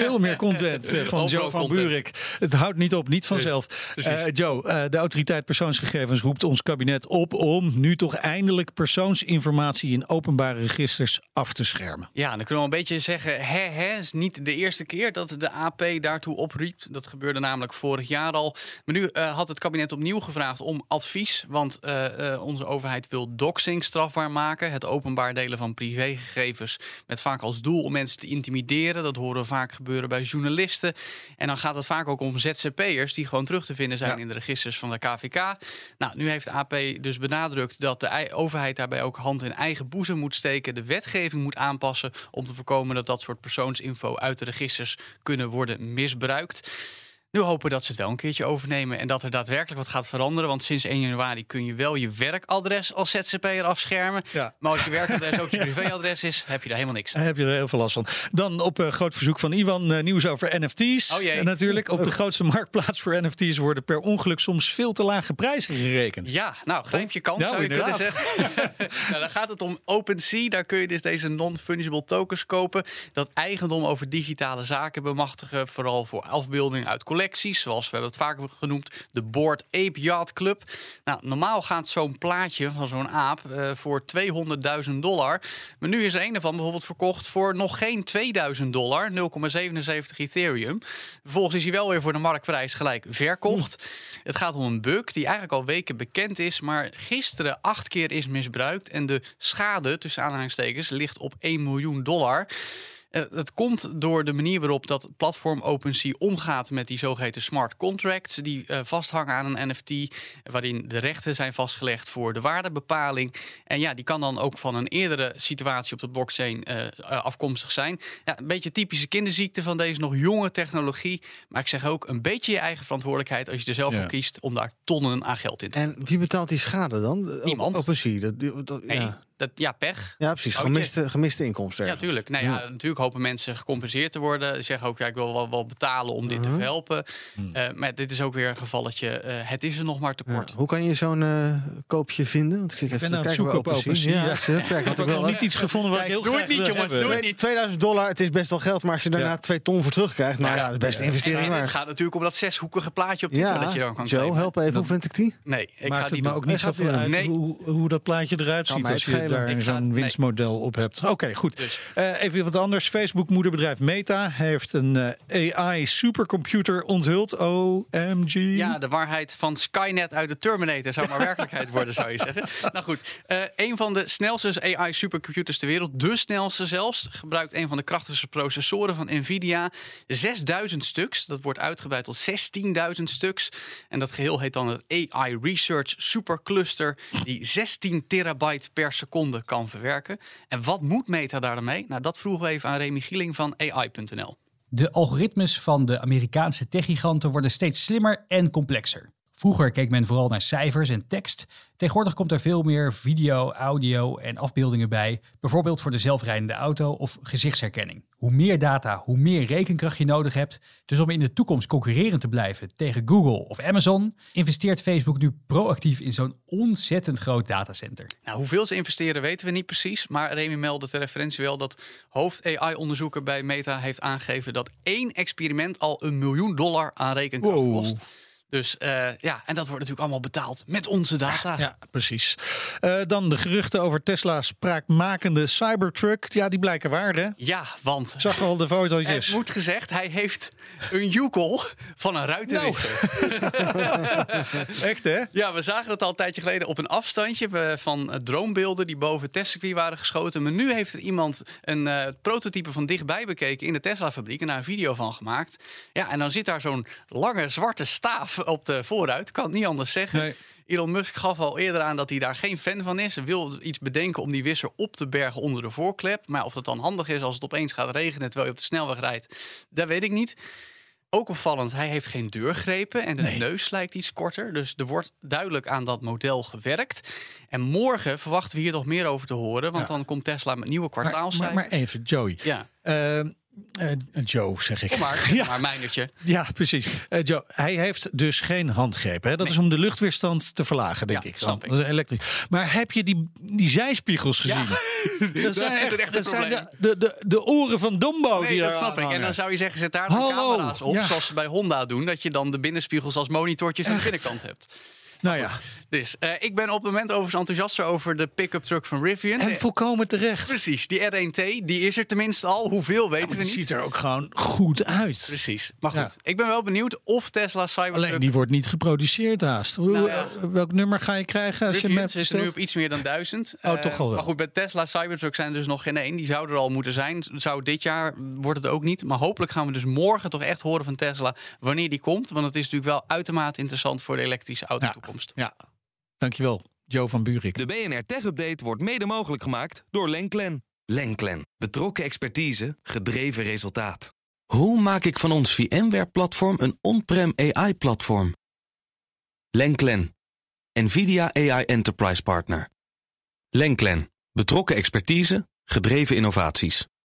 Veel meer content eh, van Joe van content. Buurik. Het houdt niet op, niet vanzelf. precies. Eh, Joe, eh, de autoriteit persoonsgegevens roept ons kabinet op om nu toch eindelijk persoonsinformatie in openbare registers af te schermen. Ja, dan kunnen we een beetje zeggen, hè, hè, is niet de eerste keer dat de AP daartoe opriep. Dat gebeurde namelijk vorig jaar al. Maar nu had het kabinet opnieuw gevraagd om advies. Want onze overheid wil doxing strafbaar maken. Het openbaar delen van privégegevens met vaak als doel om mensen te intimideren. Dat horen we vaak gebeuren bij journalisten. En dan gaat het vaak ook om ZZP'ers die gewoon terug te vinden zijn in de registers van de KVK. Nou, nu heeft AP dus benadrukt dat de ei- overheid daarbij ook hand in eigen boezem moet steken. De wetgeving moet aanpassen om te voorkomen dat dat soort persoonsinfo uit de registers kunnen worden misbruikt. Nu hopen we dat ze het wel een keertje overnemen en dat er daadwerkelijk wat gaat veranderen. Want sinds 1 januari kun je wel je werkadres als ZZP'er afschermen. Ja. Maar als je werkadres ook je privéadres is, heb je daar helemaal niks aan. Daar heb je er heel veel last van. Dan op eh, groot verzoek van Iwan eh, nieuws over NFT's. Oh jee. En natuurlijk, op de grootste marktplaats voor NFT's worden per ongeluk soms veel te lage prijzen gerekend. Ja, nou, grijp je kans, Nou, zou je kunnen inderdaad. zeggen. nou, dan gaat het om OpenSea. Daar kun je dus deze non-fungible tokens kopen. Dat eigendom over digitale zaken bemachtigen. Vooral voor afbeeldingen uit collecties. Zoals we hebben het vaker genoemd. De Board Ape Yacht Club. Nou, normaal gaat zo'n plaatje van zo'n aap eh, voor 200.000 dollar. Maar nu is er een ervan bijvoorbeeld verkocht voor nog geen 2000 dollar. 0,77 Ethereum. Vervolgens is hij wel weer voor de marktprijs gelijk verkocht. Het gaat om een bug die eigenlijk al weken bekend is, maar gisteren acht keer is misbruikt. En de schade, tussen aanhalingstekens, ligt op 1 miljoen dollar. Eh, Het komt door de manier waarop dat platform OpenSea omgaat met die zogeheten smart contracts. Die eh, vasthangen aan een NFT, waarin de rechten zijn vastgelegd voor de waardebepaling. En ja, die kan dan ook van een eerdere situatie op de blockchain eh, eh, afkomstig zijn. Ja, een beetje typische kinderziekte van deze nog jonge technologie. Maar ik zeg ook een beetje je eigen verantwoordelijkheid als je er zelf Ja. voor kiest om daar tonnen aan geld in te En wie betaalt die schade dan? Niemand. OpenSea. Dat, dat, dat- Nee, ja. Dat, ja, pech. ja, precies. Gemiste, gemiste inkomsten. Ja, ergens. tuurlijk. Nou ja, natuurlijk hopen mensen gecompenseerd te worden. Ze zeggen ook, ja, ik wil wel, wel betalen om dit te verhelpen. Eh, maar dit is ook weer een gevalletje. eh, het is er nog maar te Ja. kort. Hoe kan je zo'n eh, koopje vinden? Want ik zit even ben te aan het kijken op OpenSea. Ja, Ja. ik zit even te kijken, want Ik heb wil nog niet iets gevonden wat ik heel doe het niet, jongens, doe het niet. 2000 dollar, het is best wel geld, maar als je daarna Ja. 2 ton voor terugkrijgt, nou ja, de beste investering En het gaat natuurlijk om dat zeshoekige plaatje op Twitter dat je dan kan Joe, claimen. help even, hoe vind ik die? Nee, ik ga me doen. ook niet niet uit Nee. hoe, hoe dat plaatje eruit ziet daar nee. winstmodel op hebt. Oké, goed. Dus. Even wat anders. Facebook moederbedrijf Meta heeft een eh, AI supercomputer onthuld. OMG. Ja, de waarheid van Skynet uit de Terminator zou maar werkelijkheid worden, zou je zeggen. Nou goed, eh, een van de snelste AI-supercomputers ter wereld, de snelste zelfs, gebruikt een van de krachtigste processoren van Nvidia. 6000 stuks, dat wordt uitgebreid tot 16.000 stuks. En dat geheel heet dan het AI Research Supercluster, die 16 terabyte per seconde kan verwerken. En wat moet Meta daarmee? Nou, dat vroegen we even aan Remy Gieling van AI.nl. De algoritmes van de Amerikaanse techgiganten worden steeds slimmer en complexer. Vroeger keek men vooral naar cijfers en tekst. Tegenwoordig komt er veel meer video, audio en afbeeldingen bij. Bijvoorbeeld voor de zelfrijdende auto of gezichtsherkenning. Hoe meer data, hoe meer rekenkracht je nodig hebt. Dus om in de toekomst concurrerend te blijven tegen Google of Amazon, investeert Facebook nu proactief in zo'n ontzettend groot datacenter. Nou, hoeveel ze investeren weten we niet precies. Maar Remy meldde ter referentie wel dat hoofd-AI-onderzoeker bij Meta heeft aangegeven dat één experiment al een miljoen dollar aan rekenkracht Wow. Dus eh, ja, en dat wordt natuurlijk allemaal betaald met onze data. Ja, precies. Eh, dan de geruchten over Tesla's spraakmakende Cybertruck. Ja, die blijken waar, hè? Ja, want Ik zag al de fotootjes. het moet gezegd, hij heeft een joekel van een ruitenwisser. Echt, hè? Ja, we zagen het al een tijdje geleden op een afstandje eh, van droombeelden die boven het testcircuit waren geschoten. Maar nu heeft er iemand een prototype van dichtbij bekeken in de Tesla-fabriek en daar een video van gemaakt. Ja, en dan zit daar zo'n lange zwarte staaf op de voorruit. Kan het niet anders zeggen. Nee. Elon Musk gaf al eerder aan dat hij daar geen fan van is. Hij wil iets bedenken om die wisser op te bergen onder de voorklep. Maar of dat dan handig is als het opeens gaat regenen terwijl je op de snelweg rijdt, dat weet ik niet. Ook opvallend, hij heeft geen deurgrepen en de Nee. neus lijkt iets korter. Dus er wordt duidelijk aan dat model gewerkt. En morgen verwachten we hier nog meer over te horen, want Ja. dan komt Tesla met nieuwe Maar, maar, kwartaalcijfers. maar even, Joey. Ja, Eh, eh, Joe, zeg ik. kom maar, Ja, maar mijnertje. ja, precies. Eh, Joe, hij heeft dus geen handgrepen. Hè? Dat Nee. is om de luchtweerstand te verlagen, denk Ja, ik. snap ik. Dat is elektrisch. Maar heb je die, die zijspiegels gezien? Dat zijn echt, echt een dat zijn de, de, de, de oren van Dumbo. Nee, die dat snap ik. En dan zou je zeggen, zet daar Hallo, camera's op, zoals ze bij Honda doen. Dat je dan de binnenspiegels als monitortjes aan de binnenkant hebt. Nou ja, Dus eh, ik ben op het moment overigens enthousiaster over de pick-up truck van Rivian. en volkomen terecht. Precies, die R1T, die is er tenminste al. Hoeveel weten we niet. ziet er ook gewoon goed uit. Precies. Maar goed, Ja. ik ben wel benieuwd of Tesla Cybertruck... Alleen die wordt niet geproduceerd haast. Nou ja. eh, Welk nummer ga je krijgen als je hem Rivian hebt zit er nu op iets meer dan duizend. Oh, Eh, toch wel wel. Maar goed, bij Tesla Cybertruck zijn er dus nog geen één. Die zou er al moeten zijn. Zou dit jaar, wordt het ook niet. Maar hopelijk gaan we dus morgen toch echt horen van Tesla wanneer die komt. Want het is natuurlijk wel uitermate interessant voor de elektrische autotoekomst. Ja, dankjewel. Joe van Buurik. De BNR Tech Update wordt mede mogelijk gemaakt door Lenklen. Lenklen. Betrokken expertise, gedreven resultaat. Hoe maak ik van ons VMware-platform een on-prem AI-platform? Lenklen. NVIDIA AI Enterprise Partner. Lenklen. Betrokken expertise, gedreven innovaties.